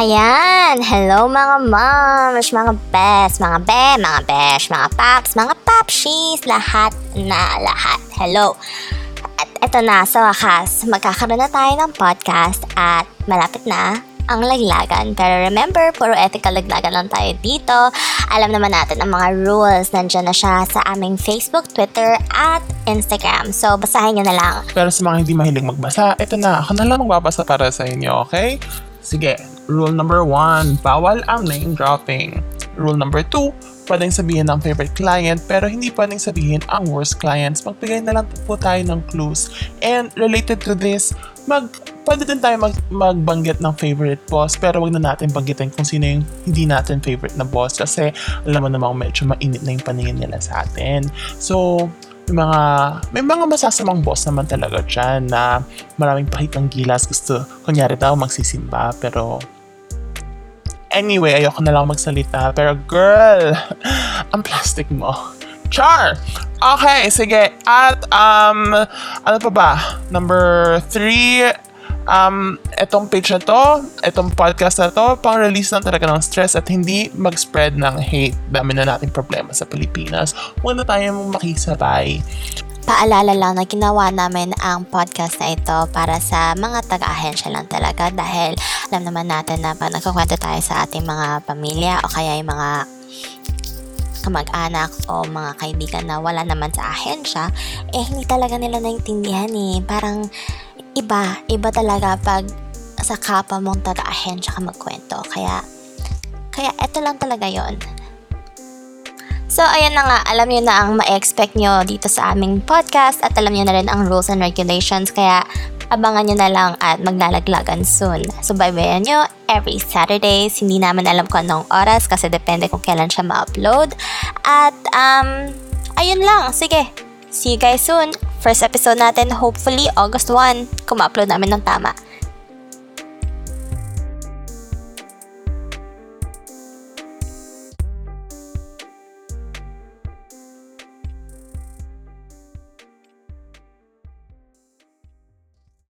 Ayan! Hello mga moms, mga best, mga be, mga besh, mga paps, mga papshies, lahat na lahat. Hello! At eto na, sa wakas, magkakaroon na tayo ng podcast at malapit na ang laglagan. Pero remember, puro ethical laglagan lang tayo dito. Alam naman natin ang mga rules. Nandiyan na siya sa aming Facebook, Twitter, at Instagram. So, basahin nyo na lang. Pero sa mga hindi mahilig magbasa, ito na, ako na lang magbabasa para sa inyo, okay? Sige, rule number one, bawal ang name dropping. Rule number two, pwedeng sabihin ang favorite client pero hindi pwedeng sabihin ang worst clients. Magbigay na lang po tayo ng clues. And related to this, mag, pwede din tayo mag, magbanggit ng favorite boss pero wag na natin banggitin kung sino yung hindi natin favorite na boss kasi alam mo namang medyo mainit na yung paningin nila sa atin. So, mga may mga masasamang boss naman talaga dyan na maraming pakitang gilas. Gusto kunyari daw magsisimba pero anyway ayoko na lang magsalita. Pero girl ang plastic mo. Char! Okay sige. At um ano pa ba? Number three um, etong page na to, etong podcast na to, pang release lang talaga ng stress at hindi mag-spread ng hate. Dami na nating problema sa Pilipinas. Huwag na tayo makisabay. Paalala lang na ginawa namin ang podcast na ito para sa mga taga-ahensya lang talaga dahil alam naman natin na pag nagkukwento tayo sa ating mga pamilya o kaya yung mga kamag-anak o mga kaibigan na wala naman sa ahensya, eh hindi talaga nila naintindihan eh. Parang iba, iba talaga pag sa kapwa mong taga-ahensya ka magkwento. Kaya, kaya eto lang talaga yon So, ayan na nga, alam niyo na ang ma-expect nyo dito sa aming podcast at alam niyo na rin ang rules and regulations kaya abangan nyo na lang at maglalaglagan soon. So, baybayan nyo every Saturdays. Hindi naman alam kung anong oras kasi depende kung kailan siya ma-upload. At, um, ayun lang. Sige, see you guys soon. First episode natin, hopefully August 1, kung ma-upload namin ng tama.